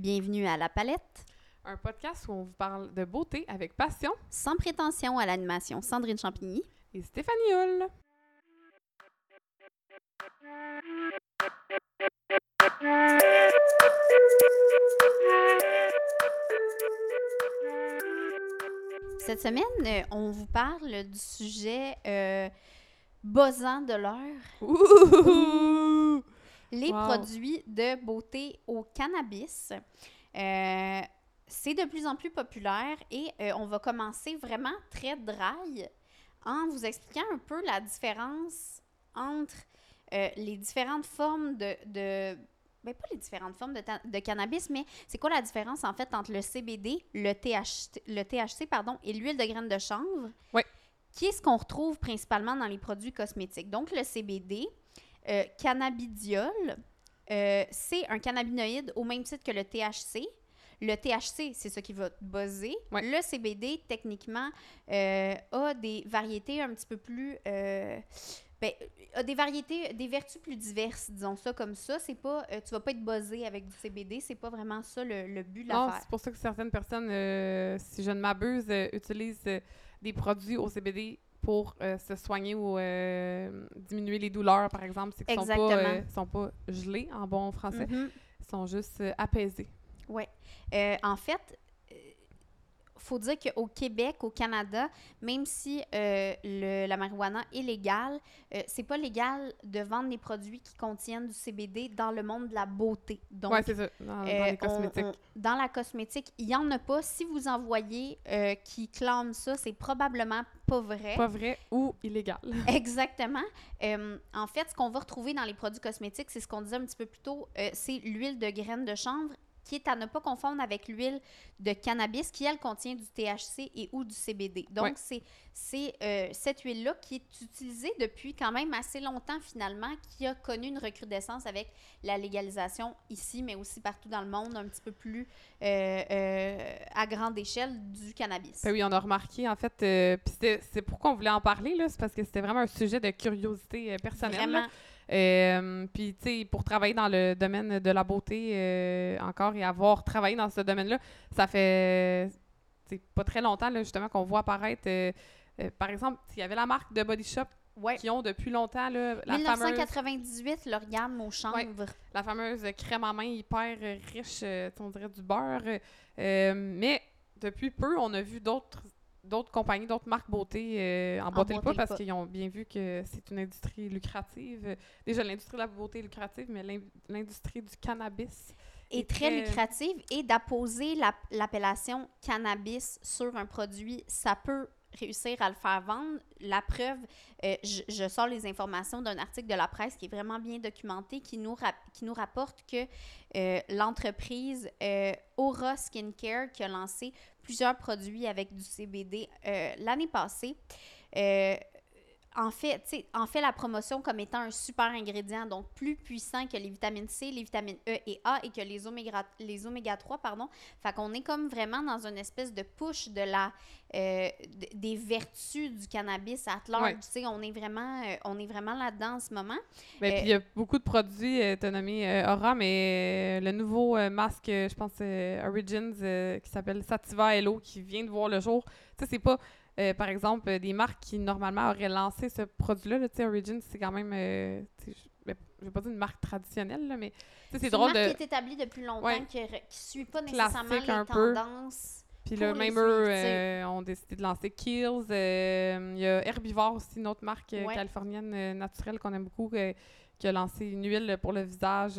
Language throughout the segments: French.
Bienvenue à La Palette, Un podcast où on vous parle de beauté avec passion sans prétention à l'animation. Sandrine Champigny. et Stéphanie Hull. Cette semaine, euh, on vous parle du sujet euh, buzzant de l'heure! Les Wow. produits de beauté au cannabis. Euh, c'est de plus en plus populaire et euh, on va commencer vraiment très dry en vous expliquant un peu la différence entre euh, les différentes formes de... de ben, pas les différentes formes de, cannabis, mais c'est quoi la différence en fait entre le CBD, le THC, le THC pardon, et l'huile de graines de chanvre? Ouais. Qui est ce qu'on retrouve principalement dans les produits cosmétiques? Donc, le CBD, euh, cannabidiol, euh, c'est un cannabinoïde au même titre que le THC. Le THC, c'est ce qui va te buzzer. Ouais. Le CBD, techniquement, euh, a des variétés un petit peu plus. ben, a des variétés, des vertus plus diverses, disons ça comme ça. C'est pas, euh, tu vas pas être buzzé avec du CBD, c'est pas vraiment ça le, le but de l'affaire. c'est pour ça que certaines personnes, euh, si je ne m'abuse, euh, utilisent des produits au CBD pour euh, se soigner ou euh, diminuer les douleurs, par exemple. C'est qu'ils sont pas, euh, sont pas gelés en bon français. Mhm. Ils sont juste euh, apaisés. Oui. En fait, faut dire qu'au Québec, au Canada, même si euh, le- la marijuana est légale, euh, c'est pas légal de vendre des produits qui contiennent du CBD dans le monde de la beauté. Donc, ouais, c'est ça, dans, dans euh, les cosmétiques. on- dans la cosmétique, il n'y en a pas. Si vous en voyez euh, qui clament ça, c'est probablement pas vrai. Pas vrai ou illégal. Exactement. En fait, ce qu'on va retrouver dans les produits cosmétiques, c'est ce qu'on disait un petit peu plus tôt, c'est l'huile de graines de chanvre qui est à ne pas confondre avec l'huile de cannabis qui, elle, contient du THC et ou du CBD. Donc, Ouais. c'est euh, cette huile-là qui est utilisée depuis quand même assez longtemps, finalement, qui a connu une recrudescence avec la légalisation ici, mais aussi partout dans le monde, un petit peu plus euh, euh, à grande échelle du cannabis. Ben oui, on a remarqué, en fait, puis c'est pourquoi on voulait en parler, c'est parce que c'était vraiment un sujet de curiosité personnelle. là. Euh, puis, tu sais, pour travailler dans le domaine de la beauté euh, encore et avoir travaillé dans ce domaine-là, ça fait pas très longtemps, là, justement, qu'on voit apparaître, euh, euh, par exemple, il y avait la marque de Body Shop Ouais. qui ont depuis longtemps là, la, fameuse, 1998, leur gamme au chanvre. la fameuse crème à main hyper riche, on dirait du beurre. euh, mais depuis peu, on a vu d'autres d'autres compagnies, d'autres marques beauté euh, emboîter le pas parce qu'ils ont bien vu que c'est une industrie lucrative. Déjà, l'industrie de la beauté est lucrative, mais l'in- l'industrie du cannabis. est est très très- lucrative et d'apposer la- l'appellation cannabis sur un produit, ça peut réussir à le faire vendre. La preuve, euh, je, je sors les informations d'un article de la presse qui est vraiment bien documenté, qui nous, rap- qui nous rapporte que euh, l'entreprise euh, Aura Skincare, qui a lancé produits avec du CBD euh, l'année passée, euh, en fait, tu sais, en fait la promotion comme étant un super ingrédient, donc plus puissant que les vitamines C, les vitamines E et A et que les oméga, les oméga 3, pardon. Fait qu'on est comme vraiment dans une espèce de push de la, euh, des vertus du cannabis à large. Ouais. Tu sais, on est vraiment, euh, on est vraiment là-dedans en ce moment. Ben, Euh, puis il y a beaucoup de produits, euh, t'as nommé Aura, mais le nouveau masque, je pense, Origins, qui s'appelle Sativa Hello, qui vient de voir le jour. Tu sais, c'est pas, euh, par exemple, euh, des marques qui normalement auraient lancé ce produit-là. là, Origins, c'est quand même, euh, ben, je vais pas dire une marque traditionnelle, là, mais c'est une drôle marque de. qui est établie depuis longtemps, Ouais. qui, qui suit pas nécessairement les tendances. Puis là, même eux euh, ont décidé de lancer Kills. euh, Il y a Herbivore aussi, une autre marque Ouais. californienne naturelle qu'on aime beaucoup, qui a lancé une huile pour le visage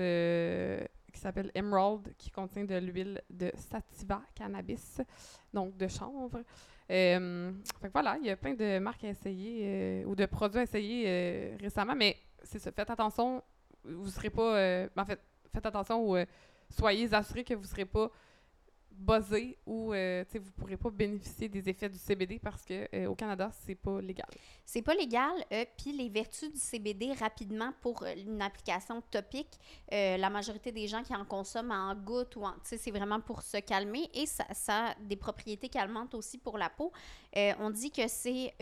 qui s'appelle Emerald, qui contient de l'huile de sativa cannabis, donc de chanvre. Euh, voilà, il y a plein de marques à essayer euh, ou de produits à essayer euh, récemment, mais c'est ça, faites attention, vous serez pas. euh, en fait, faites attention ou soyez assurés que vous serez pas buzzer ou euh, vous pourrez pas bénéficier des effets du CBD parce que euh, au Canada, c'est pas légal. C'est pas légal. euh, Puis les vertus du CBD, rapidement, pour euh, une application topique, euh, la majorité des gens qui en consomment en gouttes ou en. C'est vraiment pour se calmer et ça, ça a des propriétés calmantes aussi pour la peau. On dit que c'est.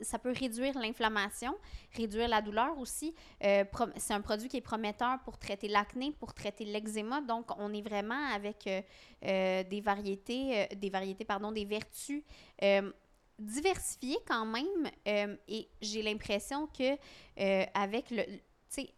ça peut réduire l'inflammation, réduire la douleur aussi. C'est un produit qui est prometteur pour traiter l'acné, pour traiter l'eczéma. Donc, on est vraiment avec des variétés, euh, des variétés, pardon, des vertus. euh, diversifiées quand même euh, et j'ai l'impression que euh, avec le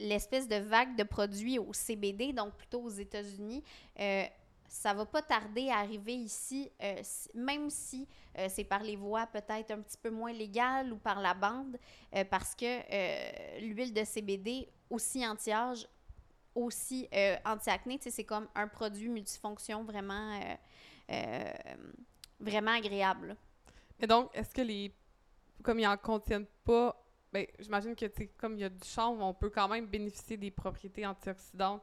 l'espèce de vague de produits au CBD donc plutôt aux États-Unis euh, ça va pas tarder à arriver ici euh, même si euh, c'est par les voies peut-être un petit peu moins légales ou par la bande euh, parce que euh, l'huile de CBD aussi anti-âge aussi euh, anti-acné c'est comme un produit multifonction vraiment euh, euh, vraiment agréable. Et donc, est-ce que les. Comme ils en contiennent pas. Ben, j'imagine que, comme il y a du chanvre, on peut quand même bénéficier des propriétés antioxydantes,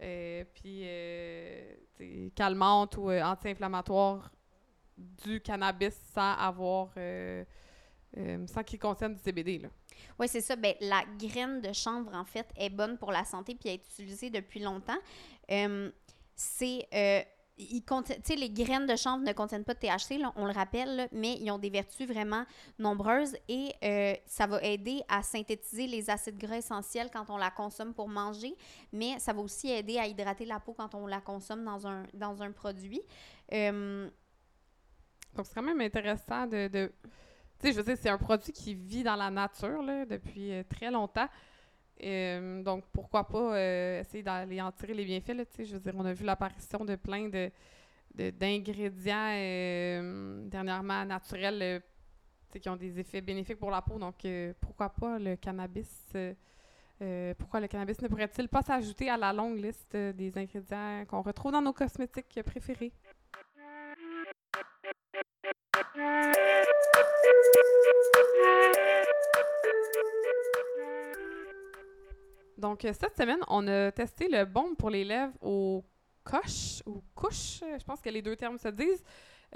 euh, puis calmantes ou anti-inflammatoires du cannabis sans avoir. sans qu'ils contiennent du CBD, là. Oui, c'est ça. Ben, la graine de chanvre, en fait, est bonne pour la santé puis est utilisée depuis longtemps. Euh, c'est. euh, ils les graines de chanvre ne contiennent pas de THC, on le rappelle, mais ils ont des vertus vraiment nombreuses et euh, ça va aider à synthétiser les acides gras essentiels quand on la consomme pour manger, mais ça va aussi aider à hydrater la peau quand on la consomme dans un, dans un produit. Donc, c'est quand même intéressant de- C'est un produit qui vit dans la nature depuis euh, très longtemps. Euh, donc, pourquoi pas euh, essayer d'aller en tirer les bienfaits. Je veux dire, on a vu l'apparition de plein de, d'ingrédients dernièrement naturels qui ont des effets bénéfiques pour la peau. Donc, pourquoi pas le cannabis pourquoi le cannabis ne pourrait-il pas s'ajouter à la longue liste des ingrédients qu'on retrouve dans nos cosmétiques préférés? Donc, euh, cette semaine, on a testé le baume pour les lèvres au coche ou couche, je pense que les deux termes se disent,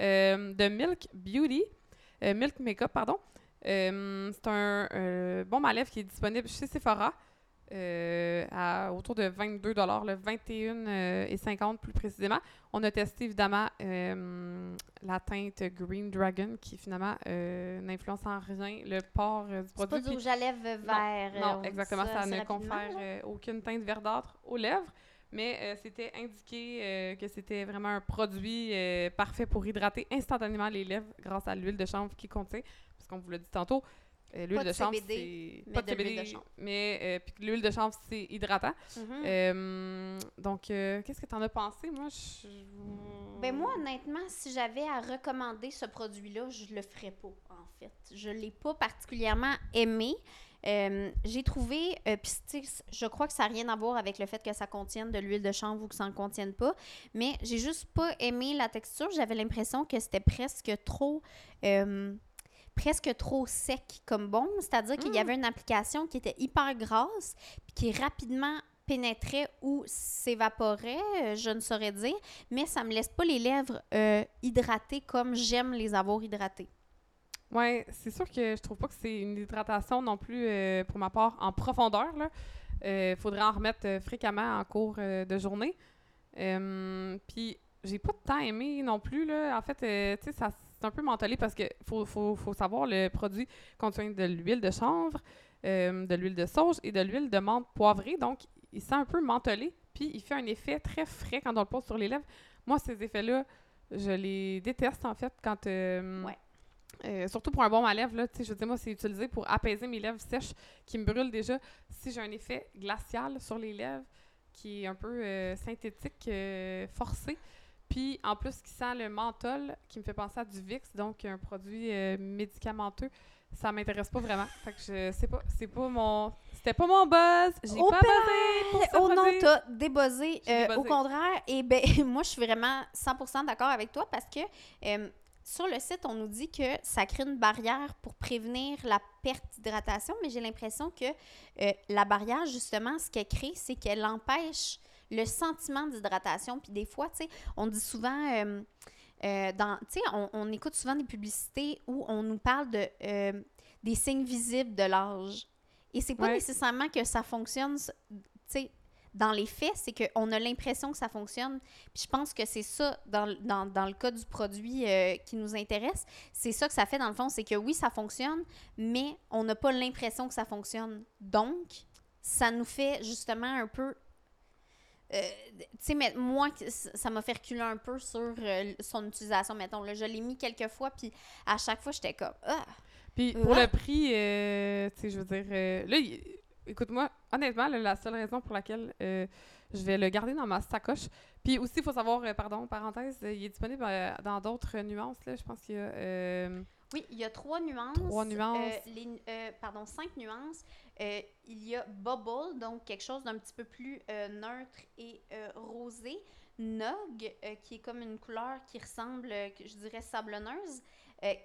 euh, de Milk Beauty, euh, Milk Makeup, pardon. C'est un baume à lèvres qui est disponible chez Sephora euh, à autour de 22 le 21 euh, et 50 plus précisément. On a testé évidemment euh, la teinte Green Dragon qui finalement euh, n'influence en rien le port du c'est pas produit. du rouge à lèvres vert. non, exactement. Ça, ne confère aucune teinte verdâtre aux lèvres. Mais c'était indiqué que c'était vraiment un produit parfait pour hydrater instantanément les lèvres grâce à l'huile de chanvre qui contient. Parce qu'on vous l'a dit tantôt, euh, l'huile de de chanvre, CBD, c'est pas de de l'huile CBD, de chanvre. mais euh, puis l'huile de chanvre, c'est hydratant. Mhm. Euh, donc, euh, qu'est-ce que tu en as pensé? Moi, je... Ben moi, honnêtement, si j'avais à recommander ce produit-là, je le ferais pas, en fait. Je l'ai pas particulièrement aimé. Euh, j'ai trouvé, euh, puis je crois que ça n'a rien à voir avec le fait que ça contienne de l'huile de chanvre ou que ça n'en contienne pas, mais j'ai juste pas aimé la texture. J'avais l'impression que c'était presque trop, euh, presque trop sec comme bon. C'est-à-dire qu'il y Mm. avait une application qui était hyper grasse, puis qui rapidement pénétrait ou s'évaporait, euh, je ne saurais dire, mais ça me laisse pas les lèvres euh, hydratées comme j'aime les avoir hydratées. Ouais, c'est sûr que je trouve pas que c'est une hydratation non plus, euh, pour ma part, en profondeur. Il faudrait en remettre fréquemment en cours de journée. Puis, j'ai pas tant aimé non plus. Là. En fait, tu sais, ça c'est un peu mentholé parce que faut, faut, faut savoir, le produit contient de l'huile de chanvre, euh, de l'huile de sauge et de l'huile de menthe poivrée. Donc, il sent un peu mentholé. Puis, il fait un effet très frais quand on le pose sur les lèvres. Moi, ces effets-là, je les déteste en fait quand. euh, Ouais. euh, surtout pour un bon à lèvres, là, je veux dire, moi, c'est utilisé pour apaiser mes lèvres sèches qui me brûlent déjà. Si j'ai un effet glacial sur les lèvres, qui est un peu euh, synthétique, euh, forcé, puis en plus qui sent le menthol, qui me fait penser à du Vicks, donc un produit euh, médicamenteux, ça m'intéresse pas vraiment. Fait que je sais pas, c'est pas mon... C'était pas mon buzz, j'ai pas buzzé pour ce Oh non, t'as débuzzé. Euh, débuzzé. au contraire, et ben moi je suis vraiment 100% d'accord avec toi parce que euh, sur le site, on nous dit que ça crée une barrière pour prévenir la perte d'hydratation, mais j'ai l'impression que la barrière, justement, ce qu'elle crée, c'est qu'elle empêche le sentiment d'hydratation. Puis des fois, tu sais, on dit souvent, euh, euh, dans, tu sais, on, on écoute souvent des publicités où on nous parle de euh, des signes visibles de l'âge. Et c'est pas Ouais. nécessairement que ça fonctionne, tu sais, dans les faits, c'est qu'on a l'impression que ça fonctionne. Puis je pense que c'est ça, dans, le- dans, dans le cas du produit euh, qui nous intéresse, c'est ça que ça fait dans le fond, c'est que oui, ça fonctionne, mais on n'a pas l'impression que ça fonctionne. Donc, ça nous fait justement un peu... euh, tu sais, mais moi, ça m'a fait reculer un peu sur euh, son utilisation, mettons. Là, je l'ai mis quelques fois, puis à chaque fois, j'étais comme... Ah! Puis pour le prix, euh, tu sais, je veux dire, là, écoute-moi, honnêtement, là, la seule raison pour laquelle je vais le garder dans ma sacoche. Puis aussi, il faut savoir, pardon, parenthèse, il est disponible dans d'autres nuances, là. Je pense qu'il y a. Oui, il y a trois nuances. Trois nuances. Euh, les, euh, pardon, cinq nuances. Euh, il y a Bubble, donc quelque chose d'un petit peu plus neutre et rosé. Nog, qui est comme une couleur qui ressemble, je dirais, sablonneuse.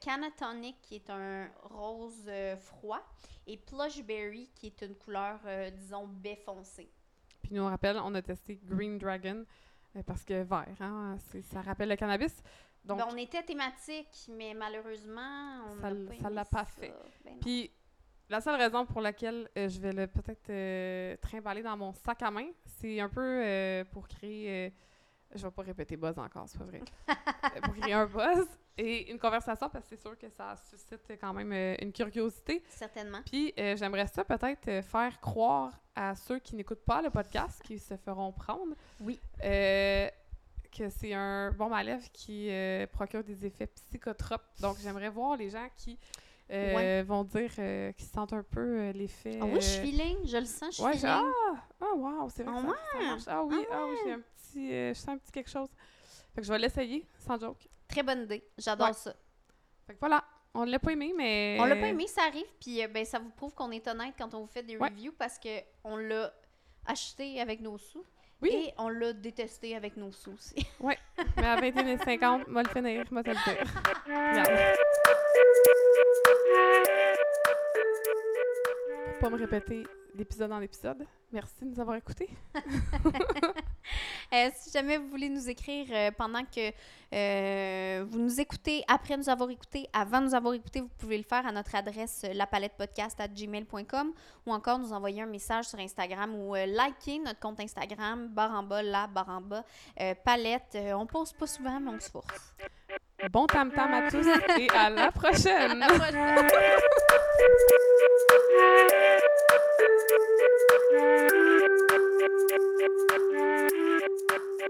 Canatonic, qui est un rose froid. Et Plushberry, qui est une couleur, disons, baie foncée. Puis nous, on rappelle, on a testé Green Dragon parce que vert, hein, ça rappelle le cannabis. Donc, Ben, on était thématique, mais malheureusement, on Ça aimé l'a pas fait. Ben. Puis la seule raison pour laquelle euh, je vais le peut-être euh, trimballer dans mon sac à main, c'est un peu euh, pour créer. euh, je vais pas répéter buzz encore, c'est pas vrai. Pour créer un buzz et une conversation parce que c'est sûr que ça suscite quand même une curiosité. Certainement. Puis j'aimerais ça peut-être faire croire à ceux qui n'écoutent pas le podcast, qui se feront prendre, Oui. Que c'est un bon à lèvres qui euh, procure des effets psychotropes. Donc j'aimerais voir les gens qui euh, Ouais. vont dire euh, qu'ils sentent un peu euh, l'effet. Ah oui, je suis feeling, je le sens, je suis Ouais, feeling. ah, ah, wow, c'est vrai Ah que ça, ça marche. Ah oui, ah oui, j'ai un petit, je sens un petit quelque chose. Fait que je vais l'essayer, sans joke. Très bonne idée. J'adore ça. Fait que voilà, on l'a pas aimé, mais... On l'a pas aimé, ça arrive, puis ben, ça vous prouve qu'on est honnête quand on vous fait des reviews parce que on l'a acheté avec nos sous Oui, et on l'a détesté avec nos sous aussi. mais à 21h50, moi le finir, moi te le dire. Pour pas me répéter d'épisode en épisode, merci de nous avoir écoutés. Euh, si jamais vous voulez nous écrire euh, pendant que euh, vous nous écoutez, après nous avoir écouté, avant nous avoir écouté, vous pouvez le faire à notre adresse lapalettepodcast@gmail.com ou encore nous envoyer un message sur Instagram ou liker notre compte Instagram, barre en bas, la barre en bas, palette. On pose pas souvent, mais on se force. Bon tam-tam à tous et à la prochaine! À la prochaine.